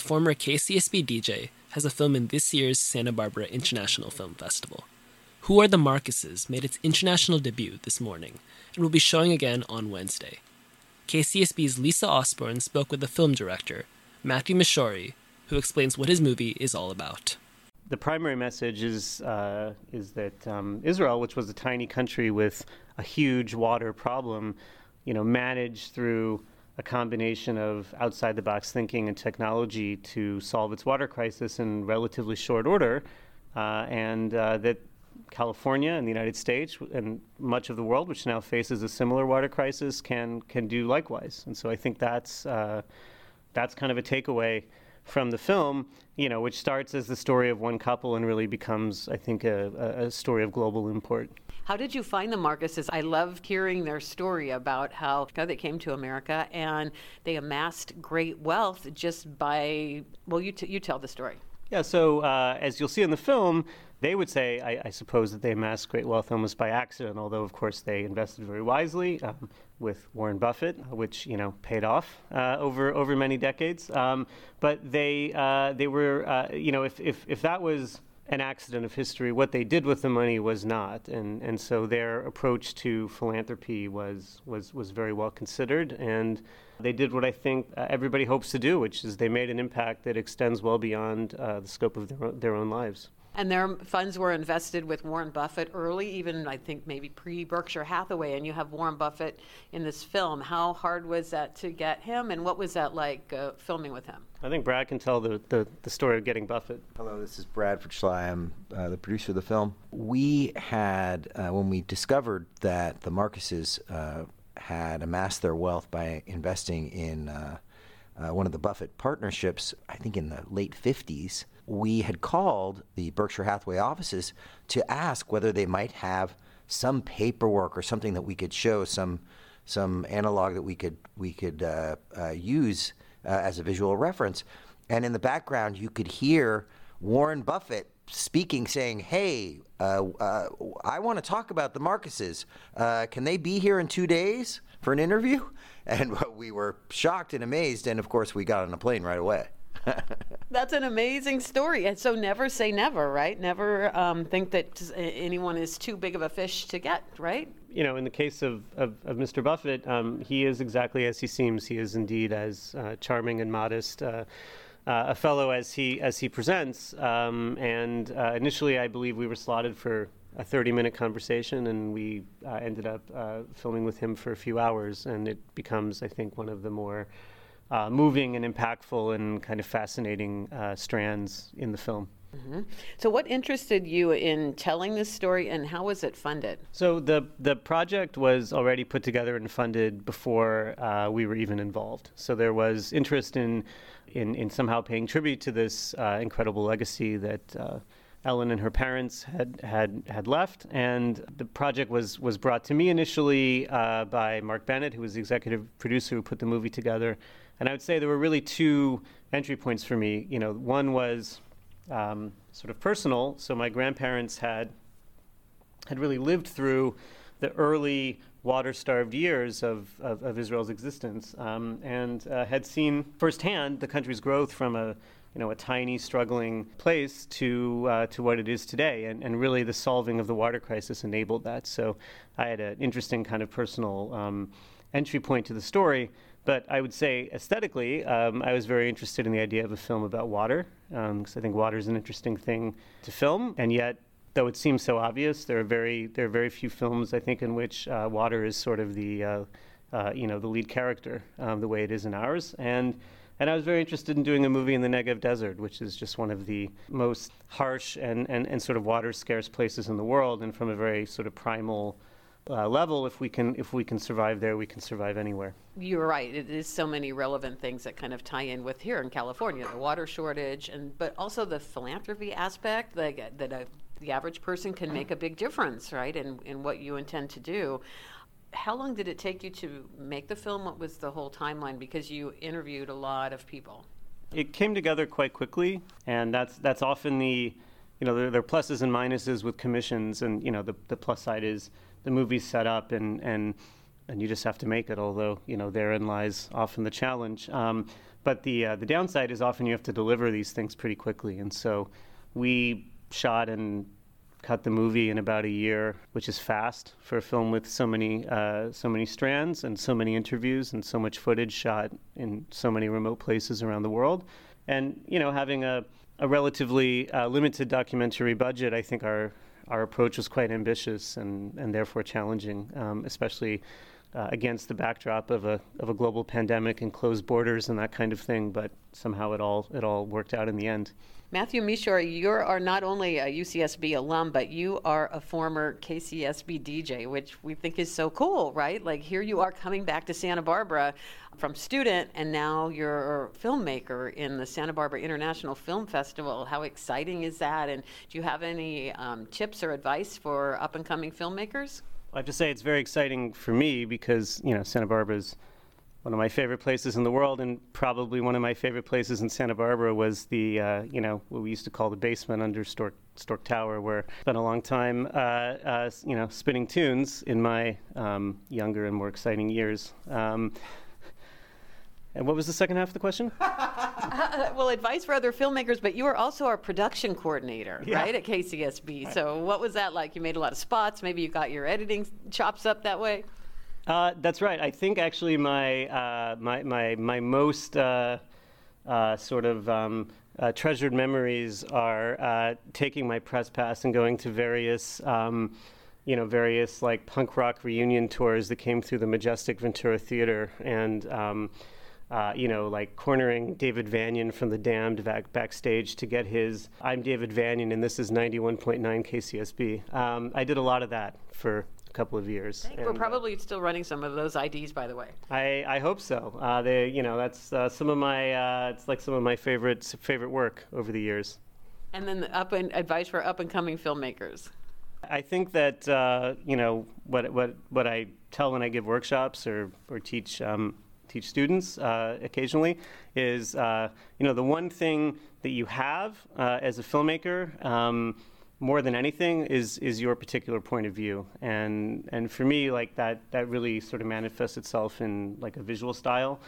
a former KCSB DJ, has a film in this year's Santa Barbara International Film Festival. Who Are the Marcuses made its international debut this morning and will be showing again on Wednesday. KCSB's Lisa Osborne spoke with the film director, Matthew Mishory, who explains what his movie is all about. The primary message is, uh, is that um, Israel, which was a tiny country with a huge water problem, you know, managed through a combination of outside the box thinking and technology to solve its water crisis in relatively short order, uh, and uh, that California and the United States and much of the world, which now faces a similar water crisis, can can do likewise. And so I think that's uh, that's kind of a takeaway from the film, you know, which starts as the story of one couple and really becomes, I think, a, a story of global import. How did you find the Marcuses? I love hearing their story about how they came to America and they amassed great wealth just by, well, you, t- you tell the story. Yeah, so uh, as you'll see in the film, they would say, I, I, suppose, that they amassed great wealth almost by accident, although, of course, they invested very wisely um, with Warren Buffett, which, you know, paid off uh, over, over many decades. Um, but they, uh, they were, uh, you know, if, if, if that was an accident of history, what they did with the money was not. And, and so their approach to philanthropy was, was, was very well considered. And they did what I think uh, everybody hopes to do, which is they made an impact that extends well beyond uh, the scope of their, their own lives. And their funds were invested with Warren Buffett early, even I think maybe pre Berkshire Hathaway. And you have Warren Buffett in this film. How hard was that to get him, and what was that like uh, filming with him? I think Brad can tell the, the, the, story of getting Buffett. Hello, this is Bradford Schley. I'm uh, the producer of the film. We had, uh, when we discovered that the Marcuses uh, had amassed their wealth by investing in uh, one of the Buffett partnerships, I think in the late 50s, we had called the Berkshire Hathaway offices to ask whether they might have some paperwork or something that we could show, some some analog that we could we could uh, uh, use uh, as a visual reference. And in the background, you could hear Warren Buffett speaking, saying, "Hey, uh, uh, I want to talk about the Marcuses. Uh, can they be here in two days for an interview?" And we were shocked and amazed, and of course, we got on a plane right away. That's an amazing story. And so never say never, right? Never um, think that anyone is too big of a fish to get, right? You know, in the case of, of, of Mr. Buffett, um, he is exactly as he seems. He is indeed as uh, charming and modest. Uh, a fellow as he as he presents, um, and uh, initially I believe we were slotted for a 30 minute conversation, and we uh, ended up filming with him for a few hours, and it becomes, I think, one of the more moving and impactful and kind of fascinating strands in the film. Mm-hmm. So, what interested you in telling this story, and how was it funded? So, the the project was already put together and funded before uh, we were even involved. So, there was interest in in, in somehow paying tribute to this uh, incredible legacy that. Uh, Ellen and her parents had, had, had left, and the project was, was brought to me initially uh, by Mark Bennett, who was the executive producer who put the movie together, and I would say there were really two entry points for me. You know, one was um, sort of personal. So my grandparents had had really lived through the early water-starved years of, of, of Israel's existence, um, and uh, had seen firsthand the country's growth from a you know a tiny, struggling place to uh, to what it is today, and, and really the solving of the water crisis enabled that. So I had an interesting kind of personal um, entry point to the story. But I would say aesthetically, um, I was very interested in the idea of a film about water, because um, I think water is an interesting thing to film. And yet, though it seems so obvious, there are very there are very few films I think in which uh, water is sort of the uh, uh, you know the lead character um, the way it is in ours. And and I was very interested in doing a movie in the Negev Desert, which is just one of the most harsh and, and, and sort of water scarce places in the world, and from a very sort of primal uh, level, if we can if we can survive there, we can survive anywhere. You're right. It is so many relevant things that kind of tie in with here in California, the water shortage, and but also the philanthropy aspect, like that a, the average person can make a big difference, right, in in what you intend to do. How long did it take you to make the film? What was the whole timeline? Because you interviewed a lot of people. It came together quite quickly, and that's that's often the, you know, there, there are pluses and minuses with commissions, and you know, the the plus side is the movie's set up and and and you just have to make it. Although you know therein lies often the challenge. Um, but the uh, the downside is often you have to deliver these things pretty quickly, and so we shot and cut the movie in about a year, which is fast for a film with so many uh, so many strands and so many interviews and so much footage shot in so many remote places around the world. And you know, having a a relatively uh, limited documentary budget, I think our our approach was quite ambitious and, and therefore challenging, um, especially uh, against the backdrop of a of a global pandemic and closed borders and that kind of thing. But somehow it all it all worked out in the end. Matthew Michor, you are not only a UCSB alum, but you are a former KCSB DJ, which we think is so cool, right? Like here you are coming back to Santa Barbara from student, and now you're a filmmaker in the Santa Barbara International Film Festival. How exciting is that? And do you have any um, tips or advice for up and coming filmmakers? I have to say it's very exciting for me because you know Santa Barbara is one of my favorite places in the world, and probably one of my favorite places in Santa Barbara was the, uh, you know, what we used to call the basement under Storke, Storke Tower, where I spent a long time, uh, uh, you know, spinning tunes in my um, younger and more exciting years. Um, and what was the second half of the question? uh, well, advice for other filmmakers, but you were also our production coordinator, yeah. right, at KCSB. Right. So, what was that like? You made a lot of spots. Maybe you got your editing chops up that way. Uh, that's right. I think actually my uh, my, my my most uh, uh sort of um, uh, treasured memories are uh, taking my press pass and going to various. Um, you know, various like punk rock reunion tours that came through the majestic Ventura Theater, and um, you know, like cornering David Vanian from the Damned back, backstage to get his "I'm David Vanian and this is 91.9 KCSB." Um, I did a lot of that for a couple of years. And, We're uh, probably uh, still running some of those IDs, by the way. I, I hope so. Uh, they, you know, that's uh, some of my. Uh, it's like some of my favorite favorite work over the years. And then the up and advice for up and coming filmmakers. I think that uh, you know what what what I tell when I give workshops or or teach. Um, teach students occasionally is you know the one thing that you have as a filmmaker um, more than anything is is your particular point of view and and for me like that that really sort of manifests itself in like a visual style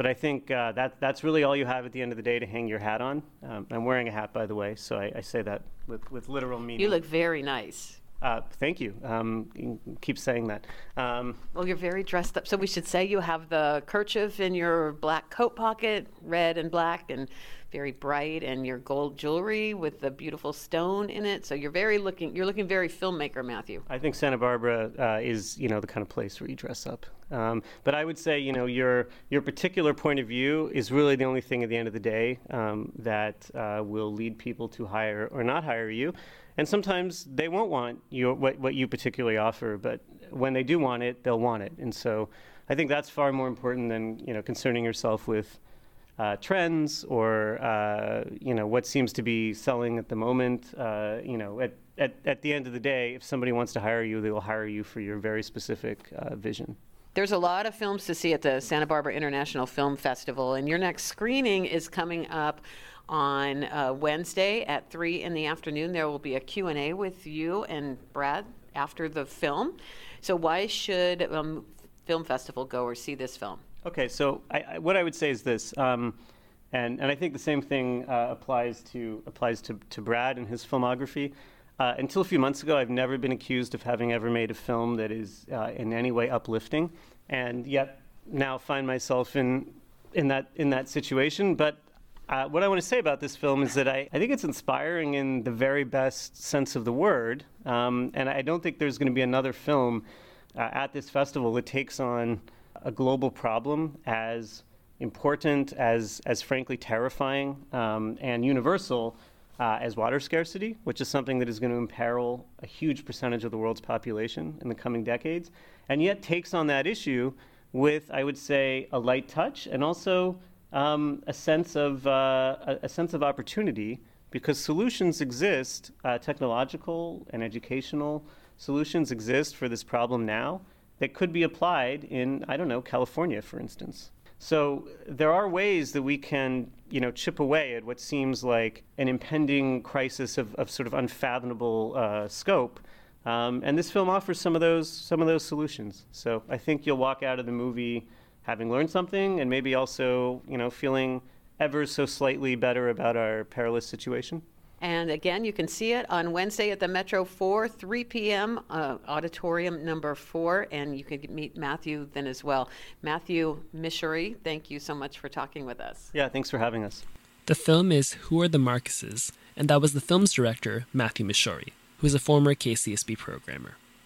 but I think uh, that that's really all you have at the end of the day to hang your hat on. Um, I'm wearing a hat, by the way, so I, I, say that with, with literal meaning. You look very nice. Uh, thank you. Um, you keep saying that. Um, well, you're very dressed up. So we should say you have the kerchief in your black coat pocket, red and black, and very bright and your gold jewelry with the beautiful stone in it. So you're very looking you're looking very filmmaker, Matthew. I think Santa Barbara uh, is you know the kind of place where you dress up. Um, but I would say you know your your particular point of view is really the only thing at the end of the day um, that uh, will lead people to hire or not hire you. And sometimes they won't want what, what you particularly offer, but when they do want it, they'll want it. And so I think that's far more important than you know concerning yourself with uh, trends or uh, you know what seems to be selling at the moment. Uh, you know, at, at at the end of the day, if somebody wants to hire you, they will hire you for your very specific uh, vision. There's a lot of films to see at the Santa Barbara International Film Festival, and your next screening is coming up on uh, Wednesday at three in the afternoon. There will be a Q and A with you and Brad after the film. So why should um, film festival goers see this film? Okay, so I, I, what I would say is this, um, and and I think the same thing uh, applies to applies to, to Brad and his filmography. Uh, until a few months ago, I've never been accused of having ever made a film that is uh, in any way uplifting, and yet now find myself in in that in that situation. But uh, what I want to say about this film is that I, I think it's inspiring in the very best sense of the word, um, and I don't think there's going to be another film uh, at this festival that takes on a global problem as important, as, as frankly terrifying, um, and universal uh, as water scarcity, which is something that is going to imperil a huge percentage of the world's population in the coming decades, and yet takes on that issue with, I would say, a light touch and also um, a sense of uh, a, a, sense of opportunity because solutions exist, uh, technological and educational solutions exist for this problem now that could be applied in, I don't know, California, for instance. So there are ways that we can, you know, chip away at what seems like an impending crisis of, of sort of unfathomable uh, scope. Um, and this film offers some of those some of those solutions. So I think you'll walk out of the movie having learned something and maybe also, you know, feeling ever so slightly better about our perilous situation. And again, you can see it on Wednesday at the Metro 4, 3 p.m., uh, auditorium number 4, and you can meet Matthew then as well. Matthew Mishory, thank you so much for talking with us. Yeah, thanks for having us. The film is Who Are the Marcuses? And that was the film's director, Matthew Mishory, who is a former KCSB programmer.